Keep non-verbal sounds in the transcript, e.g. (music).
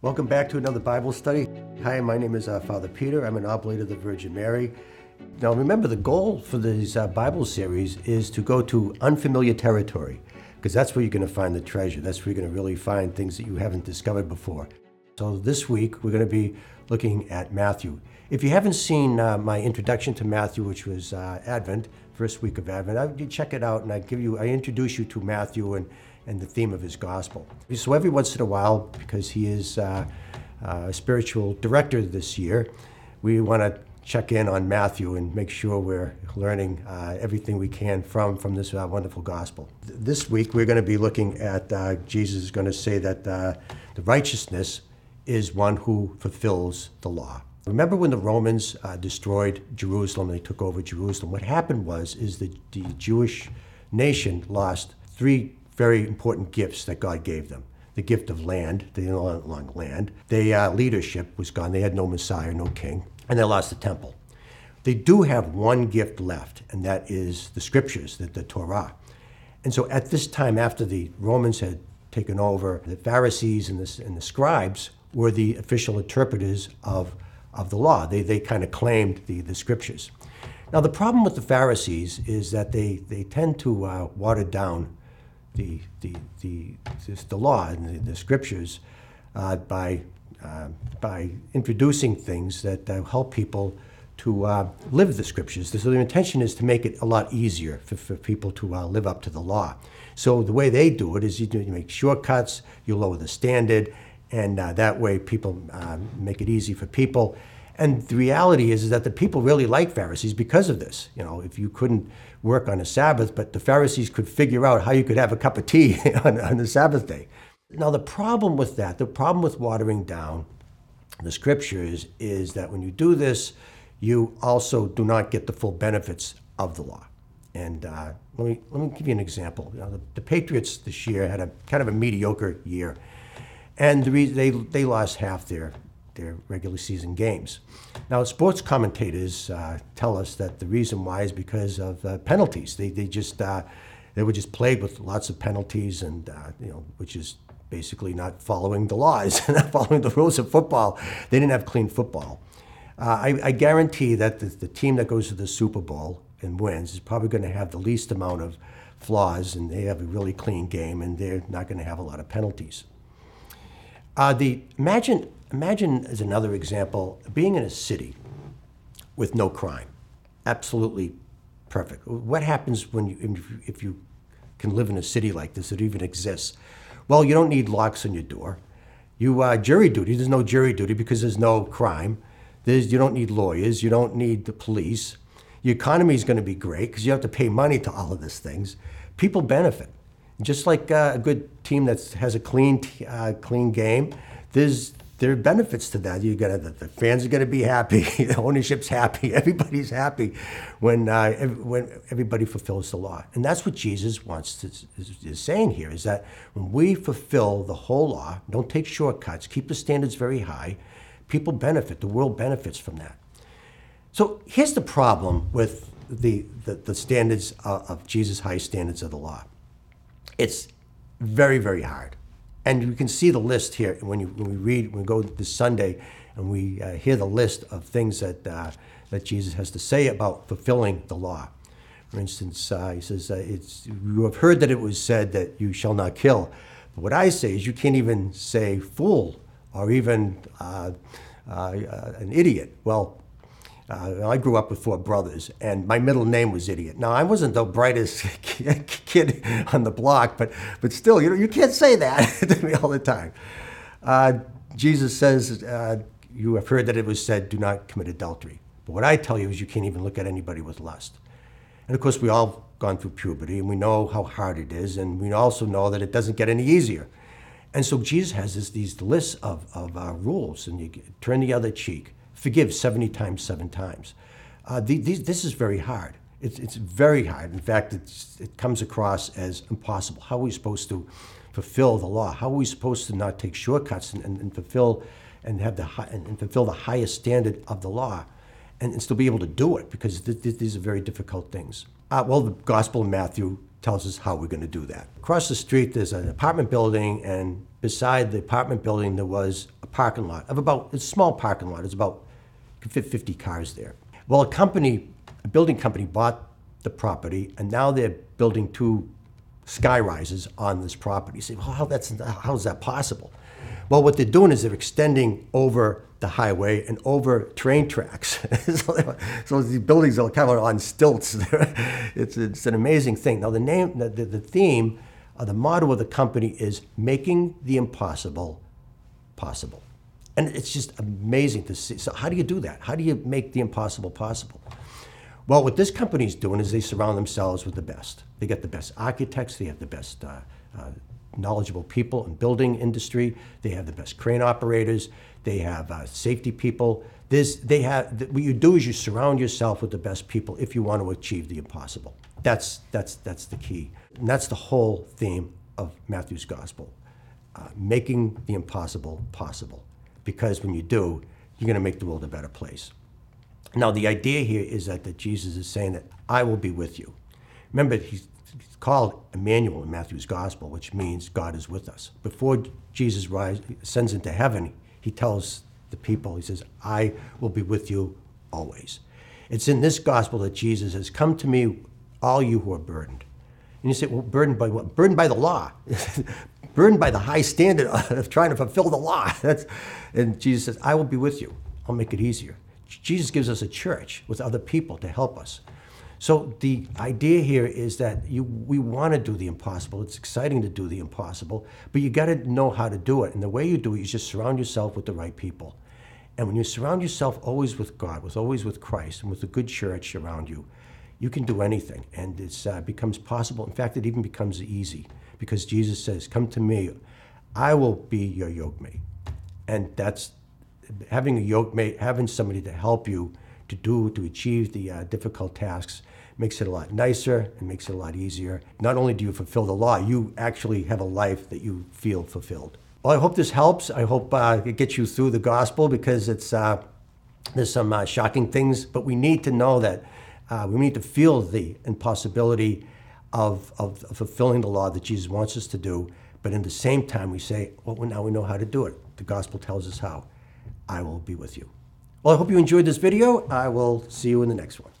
Welcome back to another Bible study. Hi, my name is uh, Father Peter. I'm an oblate of the Virgin Mary. Now, remember, the goal for these uh, Bible series is to go to unfamiliar territory, because that's where you're going to find the treasure. That's where you're going to really find things that you haven't discovered before. So, this week, we're going to be looking at Matthew. If you haven't seen uh, my introduction to Matthew, which was uh, Advent, first week of Advent, I would check it out and I give you, I introduce you to Matthew and and the theme of his gospel. So every once in a while, because he is uh, uh, a spiritual director this year, we want to check in on Matthew and make sure we're learning uh, everything we can from from this uh, wonderful gospel. This week we're going to be looking at uh, Jesus is going to say that uh, the righteousness is one who fulfills the law. Remember when the Romans destroyed Jerusalem? They took over Jerusalem. What happened was is that the Jewish nation lost three very important gifts that God gave them. The gift of land, they didn't long land. The uh, leadership was gone. They had no Messiah, no king, and they lost the temple. They do have one gift left, and that is the scriptures, the, the Torah. And so at this time, after the Romans had taken over, the Pharisees and the, and the scribes were the official interpreters of, of the law. They, they kind of claimed the, the scriptures. Now, the problem with the Pharisees is that they, they tend to uh, water down the, the, the, the law and the, the scriptures uh, by, uh, by introducing things that help people to uh, live the scriptures. So their intention is to make it a lot easier for, for people to uh, live up to the law. So the way they do it is you, do, you make shortcuts, you lower the standard, and uh, that way people make it easy for people. And the reality is, is that the people really like Pharisees because of this. You know, if you couldn't work on a Sabbath, but the Pharisees could figure out how you could have a cup of tea (laughs) on, on the Sabbath day. Now, the problem with that, the problem with watering down the scriptures is that when you do this, you also do not get the full benefits of the law. And uh, let me let me give you an example. You know, the, the, Patriots this year had a kind of a mediocre year, and the re- they they lost half their their regular season games. Now, sports commentators uh, tell us that the reason why is because of uh, penalties. They, they just uh, they were just plagued with lots of penalties, and uh, you know, which is basically not following the laws, (laughs) not following the rules of football. They didn't have clean football. Uh, I, I, guarantee that the, the team that goes to the Super Bowl and wins is probably going to have the least amount of flaws, and they have a really clean game, and they're not going to have a lot of penalties. Uh, the imagine imagine as another example being in a city with no crime, absolutely perfect. What happens when you if you can live in a city like this that even exists? Well, you don't need locks on your door. You uh, jury duty. There's no jury duty because there's no crime. There's, you don't need lawyers. You don't need the police. Your economy is going to be great because you have to pay money to all of these things. People benefit. Just like uh, a good team that has a clean, uh, clean game, there's there are benefits to that. You got the, the fans are going to be happy, (laughs) the ownership's happy, (laughs) everybody's happy when uh, when everybody fulfills the law, and that's what Jesus wants to is, is saying here is that when we fulfill the whole law, don't take shortcuts, keep the standards very high, people benefit, the world benefits from that. So here's the problem with the the, the standards of, of Jesus' high standards of the law it's very, very hard. And you can see the list here when, you, when we read, when we go this Sunday and we uh, hear the list of things that, uh, that Jesus has to say about fulfilling the law. For instance, uh, he says, uh, it's, You have heard that it was said that you shall not kill. But what I say is, you can't even say fool or even uh, uh, an idiot. Well, uh, I grew up with four brothers, and my middle name was Idiot. Now, I wasn't the brightest (laughs) kid on the block, but, but still, you know, you can't say that (laughs) to me all the time. Uh, Jesus says, uh, You have heard that it was said, do not commit adultery. But what I tell you is, you can't even look at anybody with lust. And of course, we all gone through puberty, and we know how hard it is, and we also know that it doesn't get any easier. And so Jesus has this, these lists of, of uh, rules, and you turn the other cheek forgive 70 times, seven times. Uh, the, these, this is very hard. It's, it's very hard. In fact, it comes across as impossible. How are we supposed to fulfill the law? How are we supposed to not take shortcuts and, and, and fulfill and have the high, and, and, fulfill the highest standard of the law, and, and still be able to do it? Because th- th- these are very difficult things. Uh, well, the Gospel of Matthew tells us how we're going to do that. Across the street, there's an apartment building, and beside the apartment building, there was a parking lot of about, it's a small parking lot, it's about, could fit 50 cars there. Well, a company, a building company bought the property, and now they're building two sky rises on this property. You say, well, how, that's, how is that possible? Well, what they're doing is they're extending over the highway and over train tracks. (laughs) so, so these buildings are kind of on stilts. (laughs) it's, it's an amazing thing. Now, the name, the, the, the theme, uh, the motto of the company is making the impossible possible. And it's just amazing to see. So, how do you do that? How do you make the impossible possible? Well, what this company is doing is they surround themselves with the best. They get the best architects, they have the best uh, uh, knowledgeable people in building industry, they have the best crane operators, they have uh, safety people. This, they have, what you do is you surround yourself with the best people if you want to achieve the impossible. That's, that's, that's the key. And that's the whole theme of Matthew's gospel uh, making the impossible possible. Because when you do, you're going to make the world a better place. Now, the idea here is that, that Jesus is saying that I will be with you. Remember, he's called Emmanuel in Matthew's gospel, which means God is with us. Before Jesus rise, ascends into heaven, he tells the people, he says, I will be with you always. It's in this gospel that Jesus says, Come to me, all you who are burdened. And you say, Well, burdened by what? Burdened by the law. (laughs) burdened by the high standard (laughs) of trying to fulfill the law. (laughs) That's, and Jesus says, I will be with you. I'll make it easier. Jesus gives us a church with other people to help us. So the idea here is that you, we want to do the impossible. It's exciting to do the impossible, but you got to know how to do it. And the way you do it is just surround yourself with the right people. And when you surround yourself always with God, with always with Christ, and with a good church around you, you can do anything, and it uh, becomes possible. In fact, it even becomes easy because Jesus says, "Come to me, I will be your yoke mate," and that's having a yoke mate, having somebody to help you to do to achieve the uh, difficult tasks makes it a lot nicer and makes it a lot easier. Not only do you fulfill the law, you actually have a life that you feel fulfilled. Well, I hope this helps. I hope uh, it gets you through the gospel because it's uh, there's some uh, shocking things, but we need to know that uh, we need to feel the impossibility of, of, of fulfilling the law that Jesus wants us to do. But in the same time, we say, well, now we know how to do it. The gospel tells us how. I will be with you. Well, I hope you enjoyed this video. I will see you in the next one.